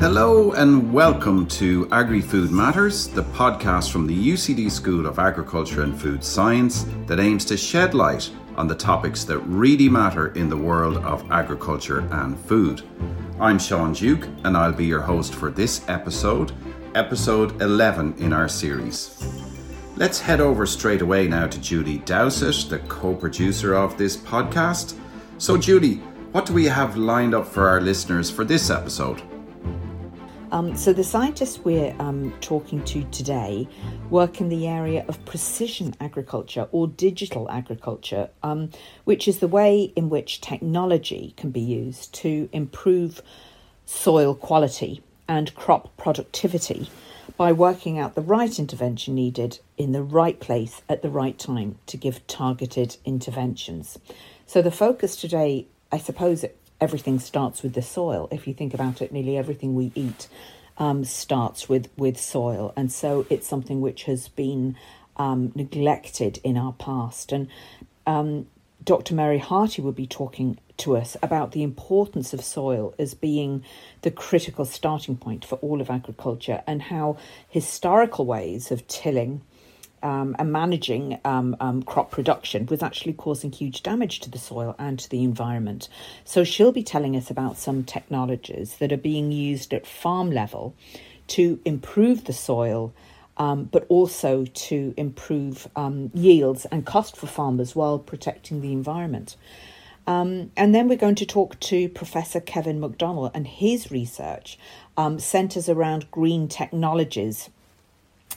Hello and welcome to Agri Food Matters, the podcast from the UCD School of Agriculture and Food Science that aims to shed light on the topics that really matter in the world of agriculture and food. I'm Sean Duke and I'll be your host for this episode, episode 11 in our series. Let's head over straight away now to Judy Dowsett, the co producer of this podcast. So, Judy, what do we have lined up for our listeners for this episode? Um, so, the scientists we're um, talking to today work in the area of precision agriculture or digital agriculture, um, which is the way in which technology can be used to improve soil quality and crop productivity by working out the right intervention needed in the right place at the right time to give targeted interventions. So, the focus today, I suppose, everything starts with the soil. If you think about it, nearly everything we eat um, starts with, with soil. And so it's something which has been um, neglected in our past. And um, Dr. Mary Harty will be talking to us about the importance of soil as being the critical starting point for all of agriculture and how historical ways of tilling um, and managing um, um, crop production was actually causing huge damage to the soil and to the environment. So she'll be telling us about some technologies that are being used at farm level to improve the soil. Um, but also to improve um, yields and cost for farmers while protecting the environment. Um, and then we're going to talk to Professor Kevin McDonnell, and his research um, centres around green technologies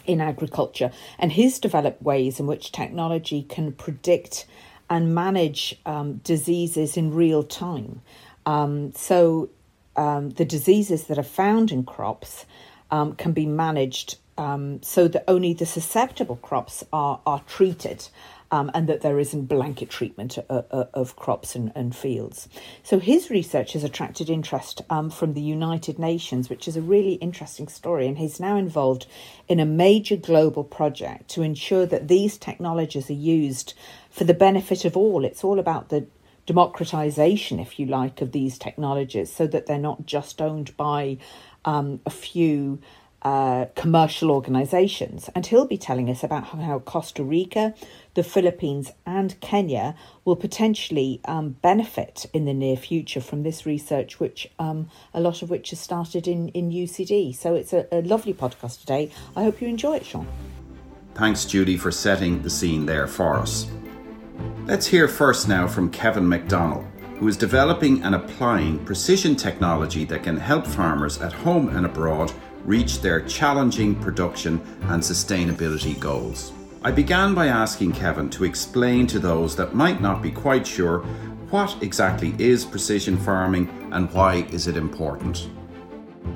in agriculture. And he's developed ways in which technology can predict and manage um, diseases in real time. Um, so um, the diseases that are found in crops um, can be managed um, so that only the susceptible crops are, are treated um, and that there isn't blanket treatment of, uh, uh, of crops and, and, fields. So his research has attracted interest um, from the United Nations, which is a really interesting story, and he's now involved in a major global project to ensure that these technologies are used for the benefit of all. It's all about the democratization, if you like, of these technologies so that they're not just owned by um, a few uh, commercial organizations. And he'll be telling us about how Costa Rica, the Philippines, and Kenya will potentially um, benefit in the near future from this research, which um, a lot of which has started in, in UCD. So it's a, a lovely podcast today. I hope you enjoy it, Sean. Thanks, Judy, for setting the scene there for us. Let's hear first now from Kevin McDonnell, who is developing and applying precision technology that can help farmers at home and abroad reach their challenging production and sustainability goals. I began by asking Kevin to explain to those that might not be quite sure what exactly is precision farming and why is it important.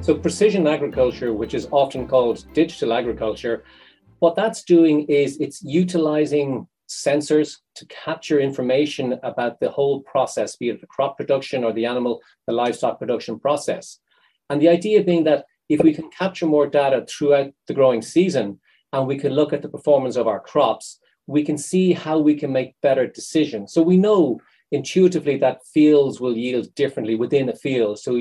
So precision agriculture, which is often called digital agriculture, what that's doing is it's utilizing sensors to capture information about the whole process, be it the crop production or the animal, the livestock production process. And the idea being that if we can capture more data throughout the growing season and we can look at the performance of our crops, we can see how we can make better decisions. So we know intuitively that fields will yield differently within a field. So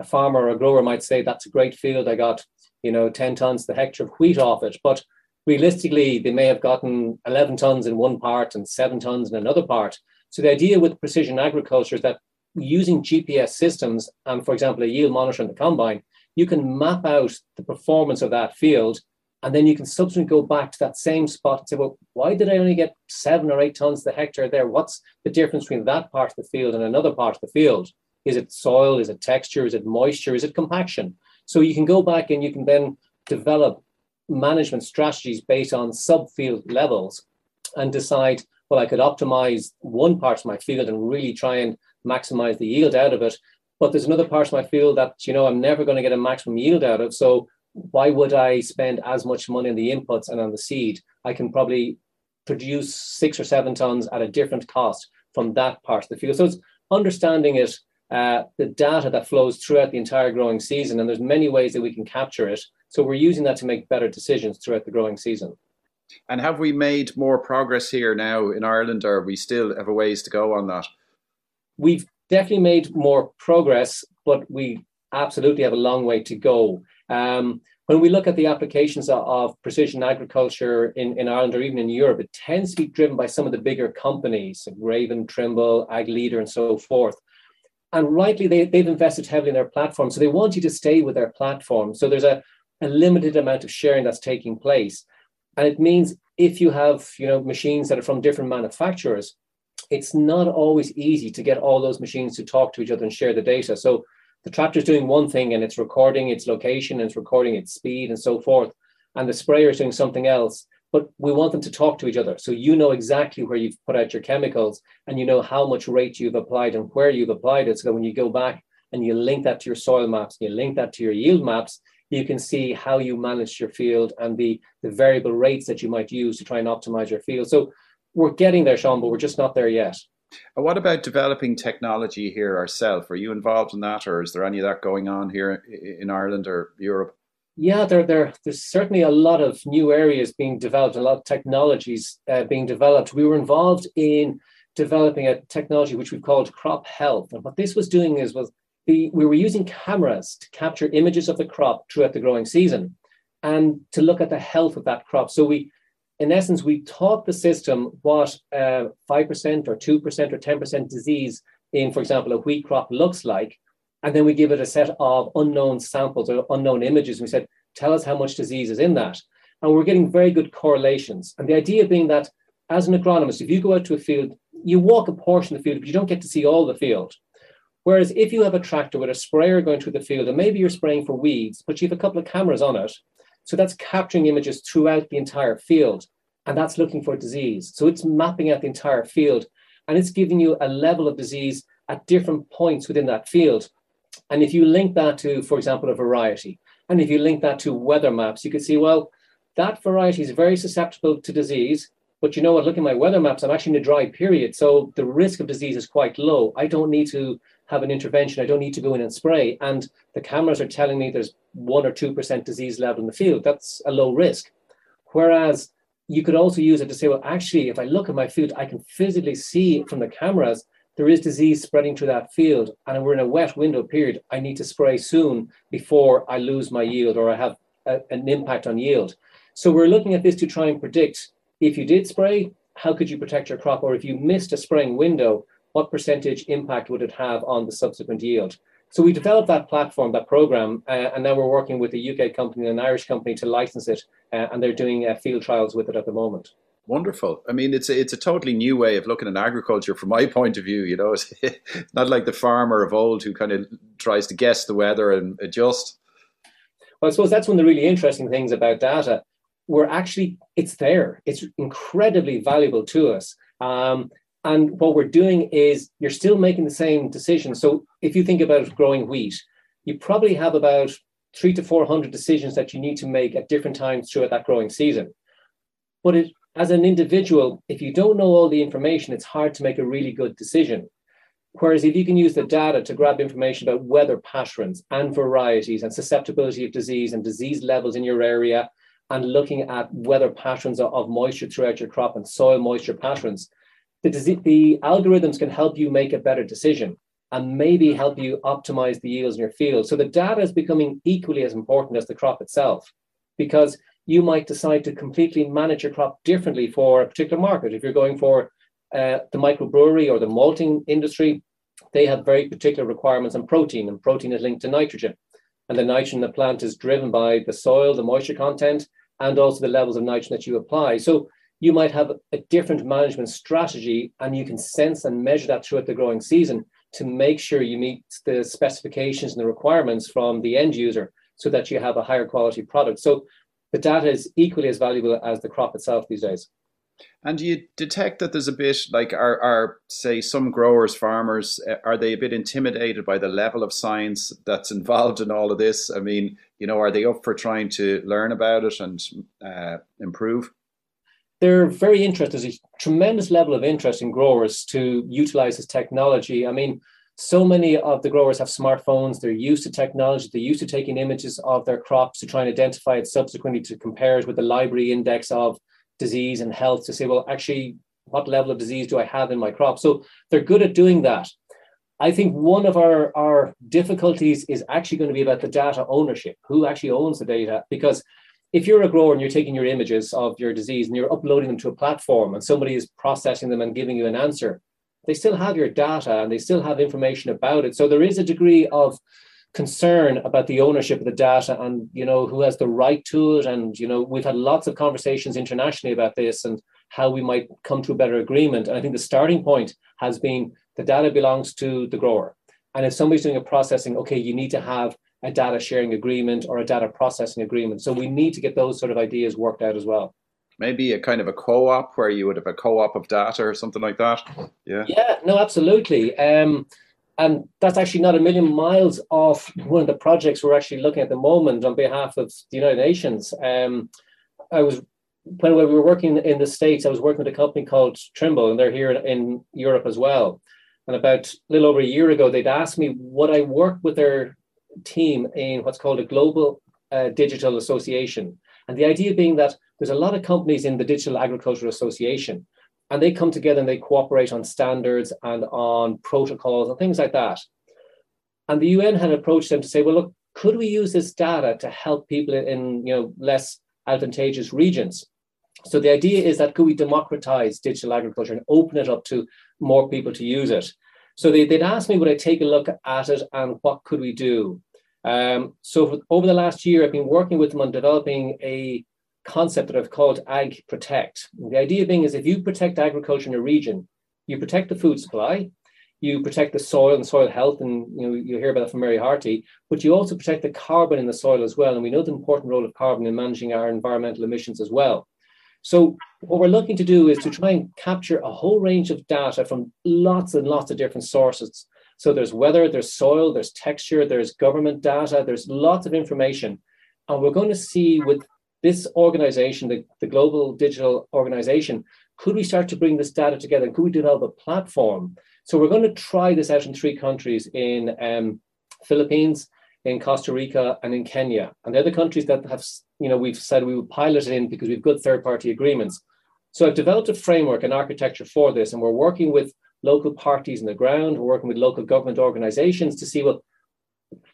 a farmer or a grower might say, that's a great field. I got, you know, 10 tons the hectare of wheat off it. But realistically, they may have gotten 11 tons in one part and seven tons in another part. So the idea with precision agriculture is that using GPS systems and, for example, a yield monitor in the combine, you can map out the performance of that field. And then you can subsequently go back to that same spot and say, well, why did I only get seven or eight tons the hectare there? What's the difference between that part of the field and another part of the field? Is it soil? Is it texture? Is it moisture? Is it compaction? So you can go back and you can then develop management strategies based on subfield levels and decide, well, I could optimize one part of my field and really try and maximize the yield out of it. But there's another part of my field that, you know, I'm never going to get a maximum yield out of. So why would I spend as much money on the inputs and on the seed? I can probably produce six or seven tons at a different cost from that part of the field. So it's understanding it, uh, the data that flows throughout the entire growing season, and there's many ways that we can capture it. So we're using that to make better decisions throughout the growing season. And have we made more progress here now in Ireland, or we still have a ways to go on that? We've definitely made more progress, but we absolutely have a long way to go. Um, when we look at the applications of, precision agriculture in, in Ireland or even in Europe, it tends to be driven by some of the bigger companies, Raven, Trimble, Ag Leader, and so forth. And rightly, they, they've invested heavily in their platform. So they want you to stay with their platform. So there's a, a limited amount of sharing that's taking place. And it means if you have you know machines that are from different manufacturers, it's not always easy to get all those machines to talk to each other and share the data. So the tractor is doing one thing and it's recording its location and it's recording its speed and so forth. And the sprayer is doing something else. But we want them to talk to each other. So you know exactly where you've put out your chemicals and you know how much rate you've applied and where you've applied it. So when you go back and you link that to your soil maps, you link that to your yield maps, you can see how you manage your field and the, the variable rates that you might use to try and optimize your field. So we're getting there, Sean, but we're just not there yet. What about developing technology here ourselves? Are you involved in that, or is there any of that going on here in Ireland or Europe? Yeah, there, there, there's certainly a lot of new areas being developed, a lot of technologies uh, being developed. We were involved in developing a technology which we called crop health, and what this was doing is was the, we were using cameras to capture images of the crop throughout the growing season, and to look at the health of that crop. So we in essence, we taught the system what uh, 5% or 2% or 10% disease in, for example, a wheat crop looks like. And then we give it a set of unknown samples or unknown images. And we said, tell us how much disease is in that. And we're getting very good correlations. And the idea being that as an agronomist, if you go out to a field, you walk a portion of the field, but you don't get to see all the field. Whereas if you have a tractor with a sprayer going through the field, and maybe you're spraying for weeds, but you have a couple of cameras on it, so that's capturing images throughout the entire field, and that's looking for disease. So it's mapping out the entire field, and it's giving you a level of disease at different points within that field. And if you link that to, for example, a variety, and if you link that to weather maps, you could see, well, that variety is very susceptible to disease. But you know what? Looking at my weather maps, I'm actually in a dry period. So the risk of disease is quite low. I don't need to have an intervention. I don't need to go in and spray. And the cameras are telling me there's one or 2% disease level in the field. That's a low risk. Whereas you could also use it to say, well, actually, if I look at my field, I can physically see from the cameras there is disease spreading through that field. And we're in a wet window period. I need to spray soon before I lose my yield or I have a, an impact on yield. So we're looking at this to try and predict if you did spray, how could you protect your crop? Or if you missed a spraying window, what percentage impact would it have on the subsequent yield? So we developed that platform, that program, uh, and now we're working with a UK company and an Irish company to license it, uh, and they're doing uh, field trials with it at the moment. Wonderful. I mean, it's a, it's a totally new way of looking at agriculture from my point of view. You know, it's not like the farmer of old who kind of tries to guess the weather and adjust. Well, I suppose that's one of the really interesting things about data. We're actually, it's there. It's incredibly valuable to us. Um, and what we're doing is you're still making the same decision. So if you think about growing wheat, you probably have about three to 400 decisions that you need to make at different times throughout that growing season. But it, as an individual, if you don't know all the information, it's hard to make a really good decision. Whereas if you can use the data to grab information about weather patterns and varieties and susceptibility of disease and disease levels in your area, and looking at weather patterns of, of moisture throughout your crop and soil moisture patterns, the, the algorithms can help you make a better decision and maybe help you optimize the yields in your field. So the data is becoming equally as important as the crop itself because you might decide to completely manage your crop differently for a particular market. If you're going for uh, the microbrewery or the malting industry, they have very particular requirements on protein, and protein is linked to nitrogen. And the nitrogen in the plant is driven by the soil, the moisture content, and also the levels of nitrogen that you apply. So you might have a different management strategy and you can sense and measure that throughout the growing season to make sure you meet the specifications and the requirements from the end user so that you have a higher quality product. So the data is equally as valuable as the crop itself these days. And do you detect that there's a bit like are, are say some growers, farmers, eh, are they a bit intimidated by the level of science that's involved in all of this? I mean, you know, are they up for trying to learn about it and uh, improve? They're very interested. There's a tremendous level of interest in growers to utilize this technology. I mean, so many of the growers have smartphones. They're used to technology. They're used to taking images of their crops to try and identify it subsequently to compare it with the library index of disease and health to say, well, actually, what level of disease do I have in my crop? So they're good at doing that. I think one of our, our difficulties is actually going to be about the data ownership. Who actually owns the data? Because if you're a grower and you're taking your images of your disease and you're uploading them to a platform and somebody is processing them and giving you an answer, they still have your data and they still have information about it. So there is a degree of concern about the ownership of the data and you know who has the right to it. And you know we've had lots of conversations internationally about this and how we might come to a better agreement. And I think the starting point has been the data belongs to the grower. And if somebody's doing a processing, okay, you need to have a data sharing agreement or a data processing agreement. So we need to get those sort of ideas worked out as well. Maybe a kind of a co-op where you would have a co-op of data or something like that. Yeah. Yeah. No, absolutely. Um, and that's actually not a million miles off one of the projects we're actually looking at the moment on behalf of the United Nations. Um, I was when we were working in the states, I was working with a company called Trimble, and they're here in Europe as well. And about a little over a year ago, they'd asked me would I work with their team in what's called a global uh, digital association. And the idea being that there's a lot of companies in the Digital Agriculture Association, and they come together and they cooperate on standards and on protocols and things like that. And the UN had approached them to say, well, look, could we use this data to help people in you know less advantageous regions? So the idea is that could we democratize digital agriculture and open it up to more people to use it? So they, would asked me, would I take a look at it and what could we do? Um, so over the last year, I've been working with them on developing a concept that I've called Ag Protect. And the idea being is if you protect agriculture in a region, you protect the food supply, you protect the soil and soil health, and you know you hear about that from Mary Harty, but you also protect the carbon in the soil as well. And we know the important role of carbon in managing our environmental emissions as well. So what we're looking to do is to try and capture a whole range of data from lots and lots of different sources. So there's weather, there's soil, there's texture, there's government data, there's lots of information. And we're going to see with this organization, the, the global digital organization, could we start to bring this data together? And Could we develop a platform? So we're going to try this out in three countries in um, Philippines, in Costa Rica, and in Kenya. And they're the countries that have, you know, we've said we would pilot it in because we've good third-party agreements. So I've developed a framework and architecture for this, and we're working with local parties on the ground, we're working with local government organizations to see well,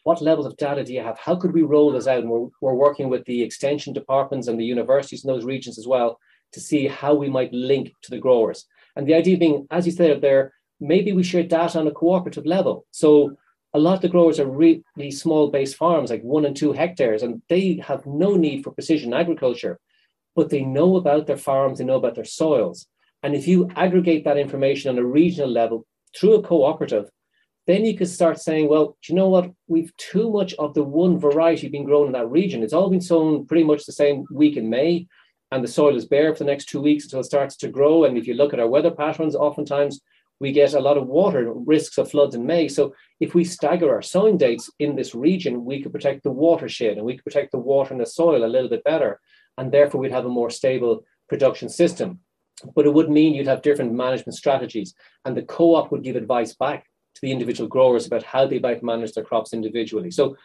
what levels of data do you have? How could we roll this out? And we're, we're working with the extension departments and the universities in those regions as well to see how we might link to the growers. And the idea being, as you said there, maybe we share data on a cooperative level. So a lot of the growers are really small based farms, like one and two hectares, and they have no need for precision agriculture, but they know about their farms, they know about their soils. And if you aggregate that information on a regional level through a cooperative, then you could start saying, well, do you know what? We've too much of the one variety being grown in that region. It's all been sown pretty much the same week in May, and the soil is bare for the next two weeks until it starts to grow. And if you look at our weather patterns, oftentimes we get a lot of water risks of floods in May. So if we stagger our sowing dates in this region, we could protect the watershed and we could protect the water and the soil a little bit better. And therefore we'd have a more stable production system. But it would mean you'd have different management strategies. And the co-op would give advice back to the individual growers about how they might manage their crops individually. So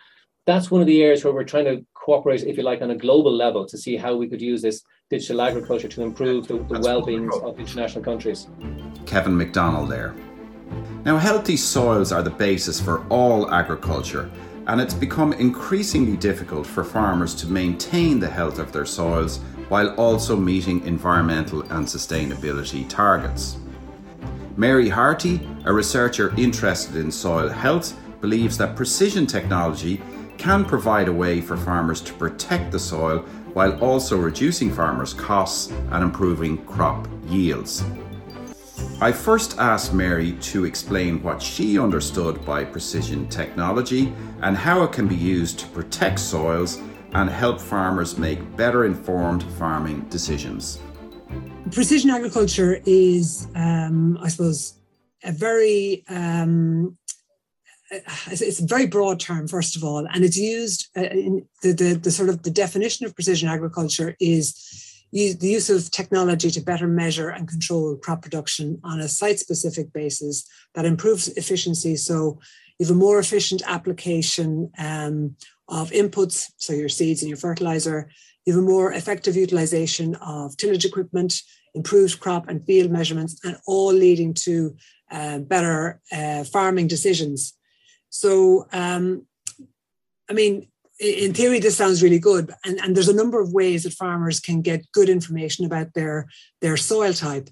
that's one of the areas where we're trying to cooperate, if you like, on a global level to see how we could use this digital agriculture to improve the, the well-being of international countries. Kevin McDonnell there. Now, healthy soils are the basis for all agriculture, and it's become increasingly difficult for farmers to maintain the health of their soils while also meeting environmental and sustainability targets. Mary Harty, a researcher interested in soil health, believes that precision technology can provide a way for farmers to protect the soil while also reducing farmers' costs and improving crop yields. I first asked Mary to explain what she understood by precision technology and how it can be used to protect soils and help farmers make better informed farming decisions. Precision agriculture is, um, I suppose, a very um, it's a very broad term, first of all, and it's used uh, in the, the, the sort of the definition of precision agriculture is the use of technology to better measure and control crop production on a site specific basis that improves efficiency. So you have a more efficient application um, of inputs, so your seeds and your fertilizer. You have a more effective utilization of tillage equipment, improved crop and field measurements, and all leading to uh, better uh, farming decisions. So, um, I mean, in theory, this sounds really good, and, and there's a number of ways that farmers can get good information about their their soil type.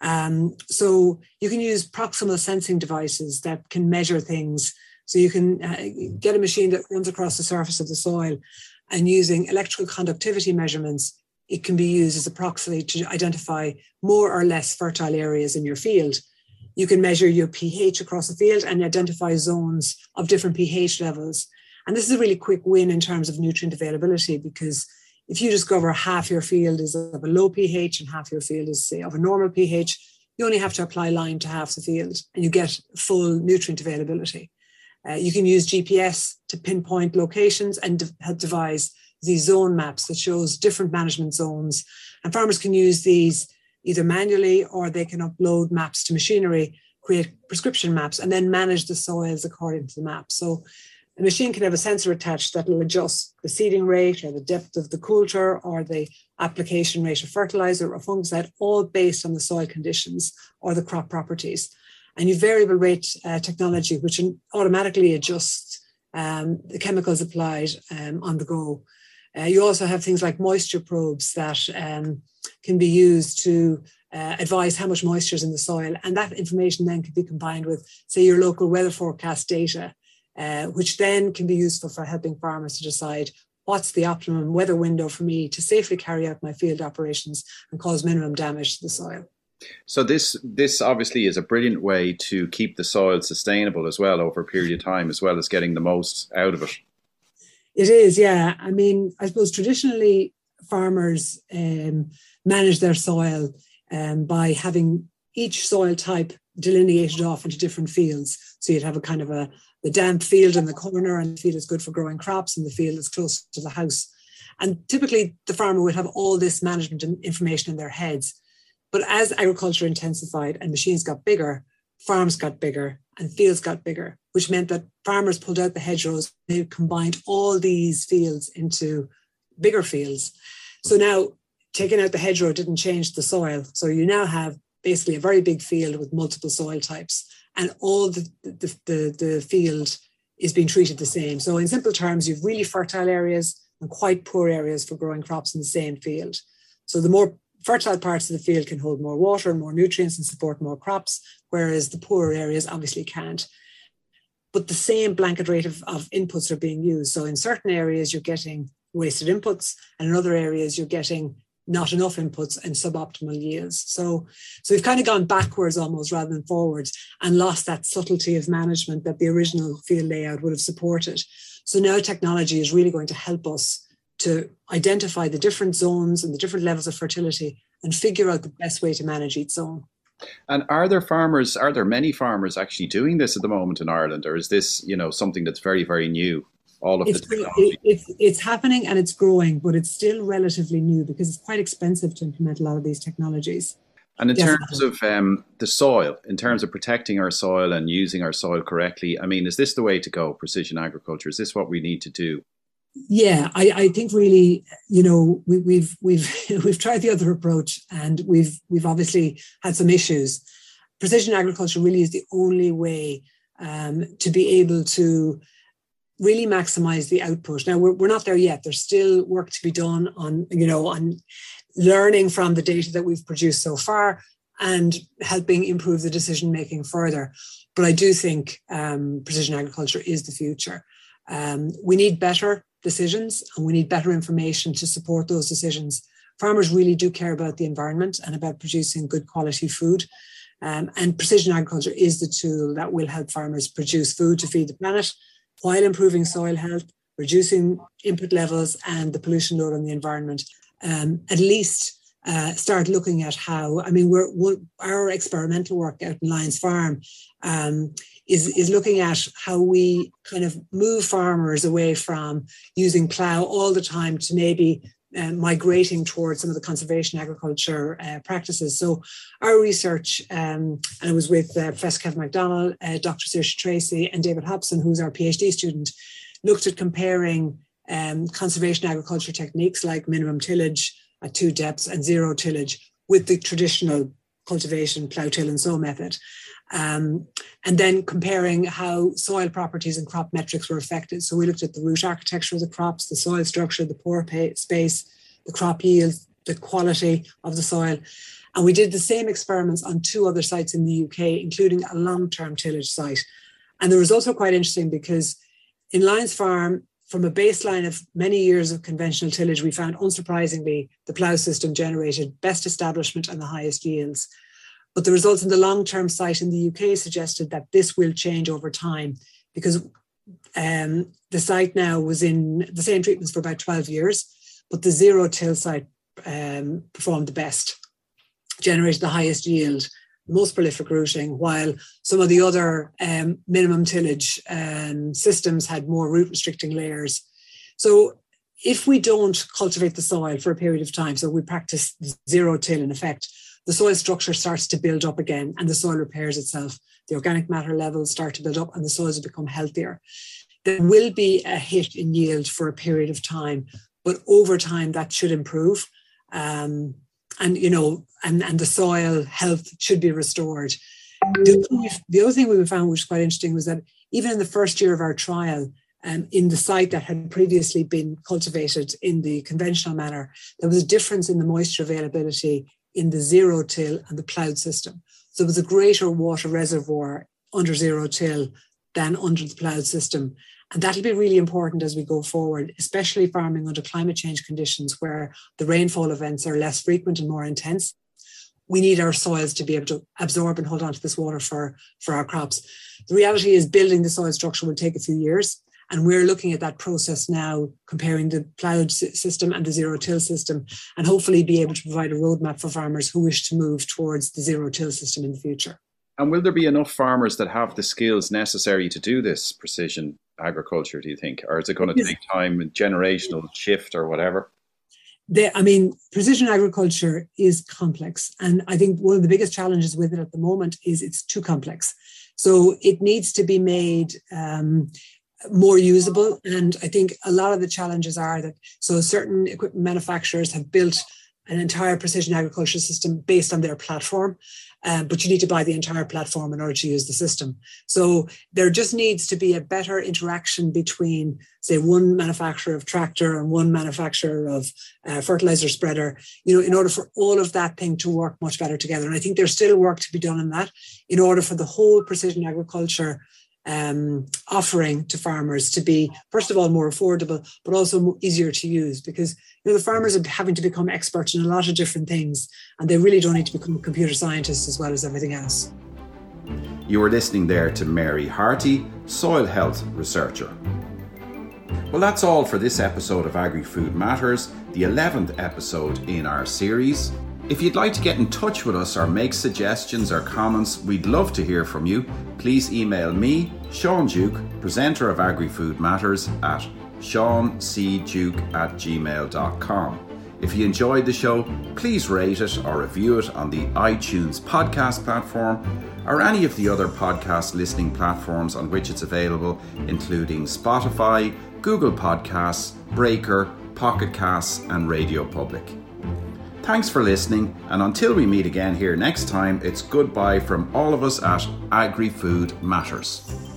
Um, so you can use proximal sensing devices that can measure things. So you can uh, get a machine that runs across the surface of the soil, and using electrical conductivity measurements, it can be used as a proxy to identify more or less fertile areas in your field. You can measure your pH across the field and identify zones of different pH levels. And this is a really quick win in terms of nutrient availability because if you discover half your field is of a low pH and half your field is, say, of a normal pH, you only have to apply lime to half the field and you get full nutrient availability. Uh, you can use GPS to pinpoint locations and de- devise these zone maps that shows different management zones. And farmers can use these either manually or they can upload maps to machinery, create prescription maps, and then manage the soils according to the map. So a machine can have a sensor attached that will adjust the seeding rate or the depth of the coulter or the application rate of fertilizer or fungicide, all based on the soil conditions or the crop properties. And you variable rate uh, technology, which automatically adjusts um, the chemicals applied um, on the go. Uh, you also have things like moisture probes that um, can be used to uh, advise how much moisture is in the soil. And that information then can be combined with, say, your local weather forecast data uh, which then can be useful for helping farmers to decide what's the optimum weather window for me to safely carry out my field operations and cause minimum damage to the soil. So this this obviously is a brilliant way to keep the soil sustainable as well over a period of time, as well as getting the most out of it. It is, yeah. I mean, I suppose traditionally farmers um, manage their soil um, by having each soil type delineated off into different fields. So you'd have a kind of a, the damp field in the corner, and the field is good for growing crops, and the field is close to the house. And typically, the farmer would have all this management information in their heads. But as agriculture intensified and machines got bigger, farms got bigger and fields got bigger, which meant that farmers pulled out the hedgerows. They combined all these fields into bigger fields. So now taking out the hedgerow didn't change the soil. So you now have basically a very big field with multiple soil types and all the, the, the, the field is being treated the same. So in simple terms, you've really fertile areas and quite poor areas for growing crops in the same field. So the more fertile parts of the field can hold more water and more nutrients and support more crops, whereas the poorer areas obviously can't. But the same blanket rate of, of inputs are being used. So in certain areas, you're getting wasted inputs, and in other areas, you're getting not enough inputs and suboptimal yields. So, so we've kind of gone backwards almost rather than forwards and lost that subtlety of management that the original field layout would have supported. So now technology is really going to help us to identify the different zones and the different levels of fertility and figure out the best way to manage each zone. And are there farmers, are there many farmers actually doing this at the moment in Ireland, or is this, you know, something that's very, very new? all of it's, the it's, it's happening and it's growing, but it's still relatively new because it's quite expensive to implement a lot of these technologies. And in terms of um, the soil, in terms of protecting our soil and using our soil correctly, I mean, is this the way to go? Precision agriculture is this what we need to do? Yeah, I, I think really, you know, we, we've we've we've tried the other approach, and we've we've obviously had some issues. Precision agriculture really is the only way um, to be able to really maximize the output. Now we're, we're not there yet. There's still work to be done on, you know, on learning from the data that we've produced so far and helping improve the decision making further. But I do think um, precision agriculture is the future. Um, we need better decisions and we need better information to support those decisions. Farmers really do care about the environment and about producing good quality food. Um, and precision agriculture is the tool that will help farmers produce food to feed the planet while improving soil health, reducing input levels and the pollution load on the environment. Um, at least uh, start looking at how. I mean, we're, we're, our experimental work out in Lyons Farm um, is is looking at how we kind of move farmers away from using plough all the time to maybe uh, migrating towards some of the conservation agriculture uh, practices. So, our research, um, and it was with uh, Professor Kevin McDonnell, uh, Dr. Saoirse Tracy, and David Hobson, who's our PhD student, looked at comparing um, conservation agriculture techniques like minimum tillage at two depths and zero tillage with the traditional cultivation, plough, till, and sow method. Um, and then comparing how soil properties and crop metrics were affected. So we looked at the root architecture of the crops, the soil structure, the pore space, the crop yield, the quality of the soil. And we did the same experiments on two other sites in the UK, including a long term tillage site. And the results were quite interesting because in Lyons Farm, from a baseline of many years of conventional tillage, we found unsurprisingly the plough system generated best establishment and the highest yields. But the results in the long term site in the UK suggested that this will change over time because um, the site now was in the same treatments for about 12 years, but the zero till site um, performed the best, generated the highest yield, most prolific rooting, while some of the other um, minimum tillage um, systems had more root restricting layers. So if we don't cultivate the soil for a period of time, so we practice zero till in effect, the soil structure starts to build up again and the soil repairs itself. The organic matter levels start to build up and the soils become healthier. There will be a hit in yield for a period of time, but over time that should improve. Um, and you know, and, and the soil health should be restored. The, the other thing we found, which was quite interesting, was that even in the first year of our trial, um, in the site that had previously been cultivated in the conventional manner, there was a difference in the moisture availability in the zero till and the ploughed system. So there was a greater water reservoir under zero till than under the ploughed system. And that'll be really important as we go forward, especially farming under climate change conditions where the rainfall events are less frequent and more intense. We need our soils to be able to absorb and hold on to this water for, for our crops. The reality is building the soil structure will take a few years. And we're looking at that process now, comparing the ploughed system and the zero till system, and hopefully be able to provide a roadmap for farmers who wish to move towards the zero till system in the future. And will there be enough farmers that have the skills necessary to do this precision agriculture, do you think? Or is it going to take time, and generational shift or whatever? I mean, precision agriculture is complex. And I think one of the biggest challenges with it at the moment is it's too complex. So it needs to be made um, more usable. And I think a lot of the challenges are that so certain equipment manufacturers have built an entire precision agriculture system based on their platform, um, but you need to buy the entire platform in order to use the system. So there just needs to be a better interaction between, say, one manufacturer of tractor and one manufacturer of uh, fertilizer spreader, you know, in order for all of that thing to work much better together. And I think there's still work to be done in that in order for the whole precision agriculture um, offering to farmers to be, first of all, more affordable, but also easier to use because you know the farmers are having to become experts in a lot of different things, and they really don't need to become computer scientists as well as everything else. You were listening there to Mary Harty, soil health researcher. Well, that's all for this episode of Agri Food Matters, the 11th episode in our series. If you'd like to get in touch with us or make suggestions or comments, we'd love to hear from you. Please email me, Sean Duke, presenter of Agri Food Matters, at seancduke at gmail.com. If you enjoyed the show, please rate it or review it on the iTunes podcast platform or any of the other podcast listening platforms on which it's available, including Spotify, Google Podcasts, Breaker, Pocket Casts, and Radio Public. Thanks for listening, and until we meet again here next time, it's goodbye from all of us at Agri Food Matters.